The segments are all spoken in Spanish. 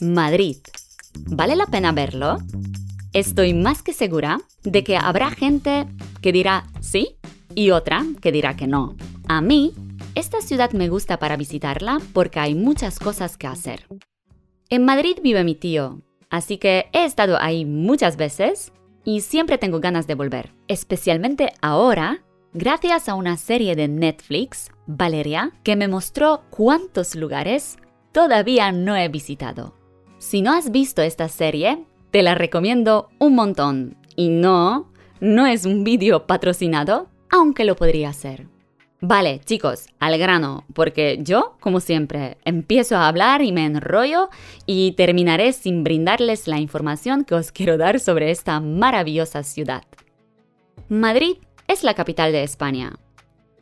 Madrid. ¿Vale la pena verlo? Estoy más que segura de que habrá gente que dirá sí y otra que dirá que no. A mí, esta ciudad me gusta para visitarla porque hay muchas cosas que hacer. En Madrid vive mi tío, así que he estado ahí muchas veces y siempre tengo ganas de volver, especialmente ahora, gracias a una serie de Netflix, Valeria, que me mostró cuántos lugares todavía no he visitado. Si no has visto esta serie, te la recomiendo un montón. Y no, no es un vídeo patrocinado, aunque lo podría ser. Vale, chicos, al grano, porque yo, como siempre, empiezo a hablar y me enrollo y terminaré sin brindarles la información que os quiero dar sobre esta maravillosa ciudad. Madrid es la capital de España.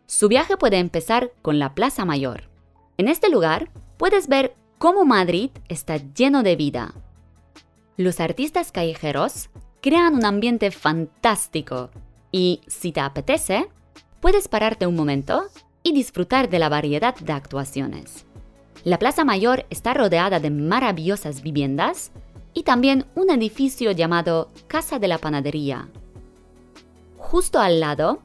Su viaje puede empezar con la Plaza Mayor. En este lugar puedes ver cómo Madrid está lleno de vida. Los artistas callejeros crean un ambiente fantástico y, si te apetece, puedes pararte un momento y disfrutar de la variedad de actuaciones. La Plaza Mayor está rodeada de maravillosas viviendas y también un edificio llamado Casa de la Panadería. Justo al lado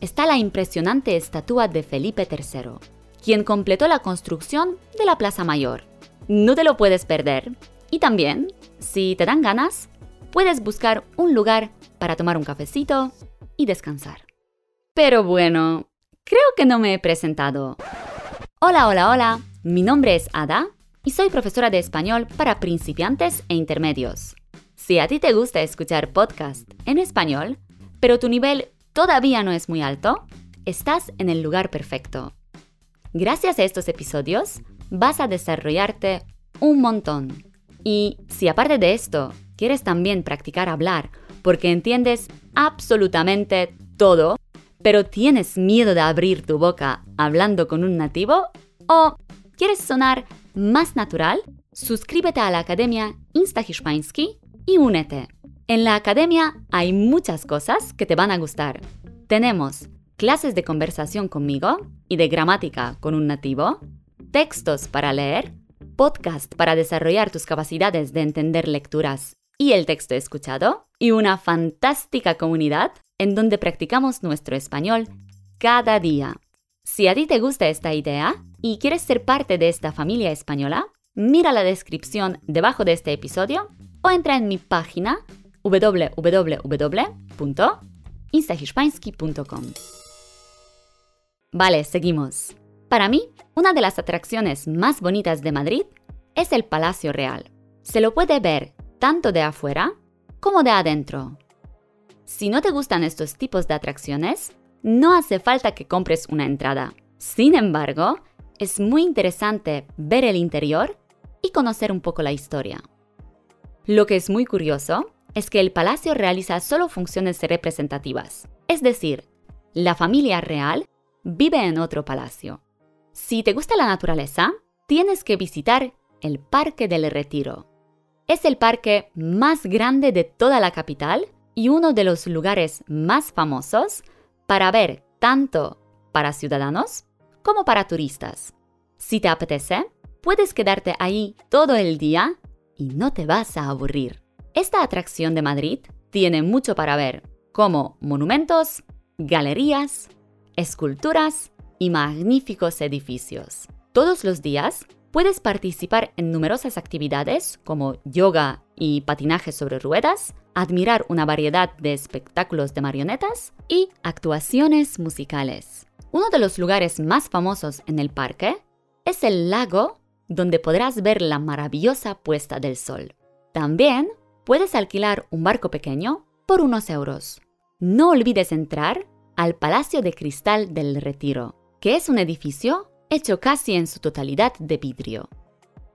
está la impresionante estatua de Felipe III, quien completó la construcción de la Plaza Mayor. No te lo puedes perder. Y también, si te dan ganas, puedes buscar un lugar para tomar un cafecito y descansar. Pero bueno, creo que no me he presentado. Hola, hola, hola. Mi nombre es Ada y soy profesora de español para principiantes e intermedios. Si a ti te gusta escuchar podcast en español, pero tu nivel todavía no es muy alto, estás en el lugar perfecto. Gracias a estos episodios, vas a desarrollarte un montón. Y si aparte de esto, quieres también practicar hablar porque entiendes absolutamente todo, pero tienes miedo de abrir tu boca hablando con un nativo? ¿O quieres sonar más natural? Suscríbete a la Academia Insta y únete. En la academia hay muchas cosas que te van a gustar. Tenemos clases de conversación conmigo y de gramática con un nativo, textos para leer, podcast para desarrollar tus capacidades de entender lecturas y el texto escuchado, y una fantástica comunidad en donde practicamos nuestro español cada día. Si a ti te gusta esta idea y quieres ser parte de esta familia española, mira la descripción debajo de este episodio o entra en mi página www.instahiszpański.com. Vale, seguimos. Para mí, una de las atracciones más bonitas de Madrid es el Palacio Real. Se lo puede ver tanto de afuera como de adentro. Si no te gustan estos tipos de atracciones, no hace falta que compres una entrada. Sin embargo, es muy interesante ver el interior y conocer un poco la historia. Lo que es muy curioso es que el palacio realiza solo funciones representativas, es decir, la familia real vive en otro palacio. Si te gusta la naturaleza, tienes que visitar el Parque del Retiro. Es el parque más grande de toda la capital y uno de los lugares más famosos para ver tanto para ciudadanos como para turistas. Si te apetece, puedes quedarte ahí todo el día y no te vas a aburrir. Esta atracción de Madrid tiene mucho para ver, como monumentos, galerías, esculturas y magníficos edificios. Todos los días puedes participar en numerosas actividades como yoga y patinaje sobre ruedas, admirar una variedad de espectáculos de marionetas y actuaciones musicales. Uno de los lugares más famosos en el parque es el lago donde podrás ver la maravillosa puesta del sol. También puedes alquilar un barco pequeño por unos euros. No olvides entrar al Palacio de Cristal del Retiro, que es un edificio hecho casi en su totalidad de vidrio.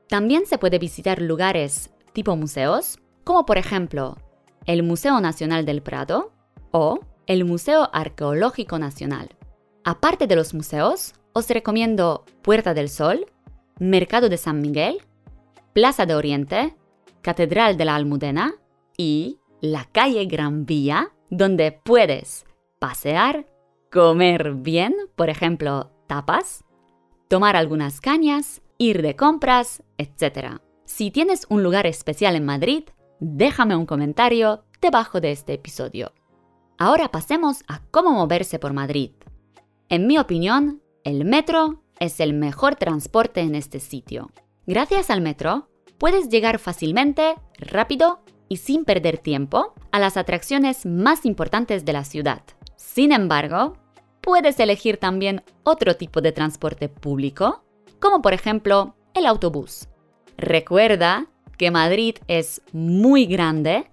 También se puede visitar lugares tipo museos, como por ejemplo el Museo Nacional del Prado o el Museo Arqueológico Nacional. Aparte de los museos, os recomiendo Puerta del Sol, Mercado de San Miguel, Plaza de Oriente, Catedral de la Almudena y la calle Gran Vía, donde puedes pasear, comer bien, por ejemplo, tapas, tomar algunas cañas ir de compras, etc. Si tienes un lugar especial en Madrid, déjame un comentario debajo de este episodio. Ahora pasemos a cómo moverse por Madrid. En mi opinión, el metro es el mejor transporte en este sitio. Gracias al metro, puedes llegar fácilmente, rápido y sin perder tiempo a las atracciones más importantes de la ciudad. Sin embargo, puedes elegir también otro tipo de transporte público, como por ejemplo el autobús. Recuerda que Madrid es muy grande,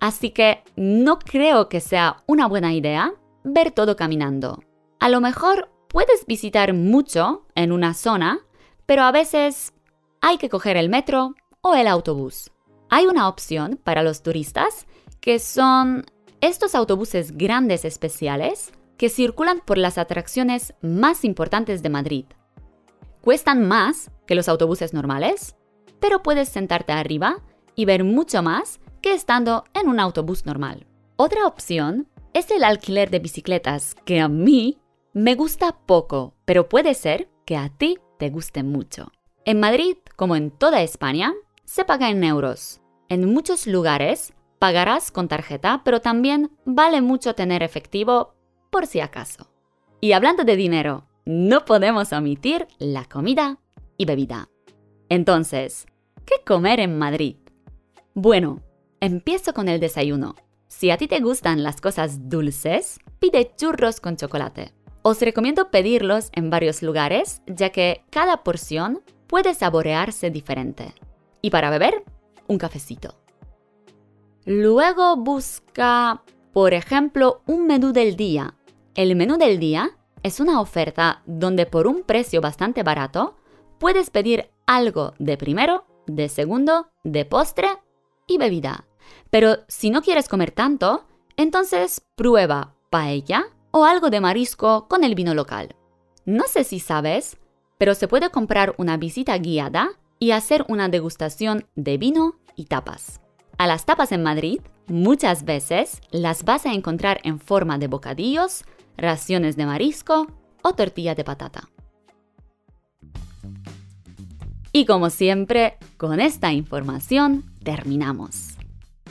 así que no creo que sea una buena idea ver todo caminando. A lo mejor puedes visitar mucho en una zona, pero a veces hay que coger el metro o el autobús. Hay una opción para los turistas que son estos autobuses grandes especiales que circulan por las atracciones más importantes de Madrid. Cuestan más que los autobuses normales, pero puedes sentarte arriba y ver mucho más que estando en un autobús normal. Otra opción es el alquiler de bicicletas, que a mí me gusta poco, pero puede ser que a ti te guste mucho. En Madrid, como en toda España, se paga en euros. En muchos lugares pagarás con tarjeta, pero también vale mucho tener efectivo por si acaso. Y hablando de dinero, no podemos omitir la comida y bebida. Entonces, ¿qué comer en Madrid? Bueno, empiezo con el desayuno. Si a ti te gustan las cosas dulces, pide churros con chocolate. Os recomiendo pedirlos en varios lugares, ya que cada porción puede saborearse diferente. Y para beber, un cafecito. Luego busca, por ejemplo, un menú del día. El menú del día es una oferta donde por un precio bastante barato puedes pedir algo de primero, de segundo, de postre y bebida. Pero si no quieres comer tanto, entonces prueba paella o algo de marisco con el vino local. No sé si sabes, pero se puede comprar una visita guiada y hacer una degustación de vino y tapas. A las tapas en Madrid muchas veces las vas a encontrar en forma de bocadillos, raciones de marisco o tortilla de patata. Y como siempre, con esta información terminamos.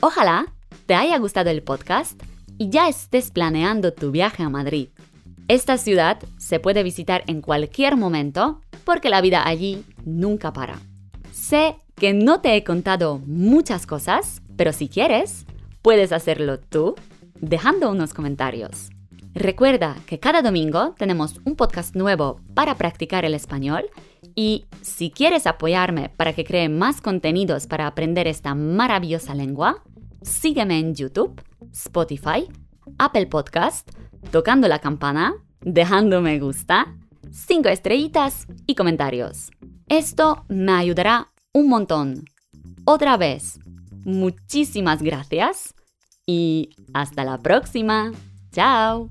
Ojalá te haya gustado el podcast y ya estés planeando tu viaje a Madrid. Esta ciudad se puede visitar en cualquier momento porque la vida allí nunca para. Que no te he contado muchas cosas, pero si quieres, puedes hacerlo tú dejando unos comentarios. Recuerda que cada domingo tenemos un podcast nuevo para practicar el español y si quieres apoyarme para que cree más contenidos para aprender esta maravillosa lengua, sígueme en YouTube, Spotify, Apple Podcast, tocando la campana, dejando me gusta, 5 estrellitas y comentarios. Esto me ayudará un montón. Otra vez, muchísimas gracias y hasta la próxima. Chao.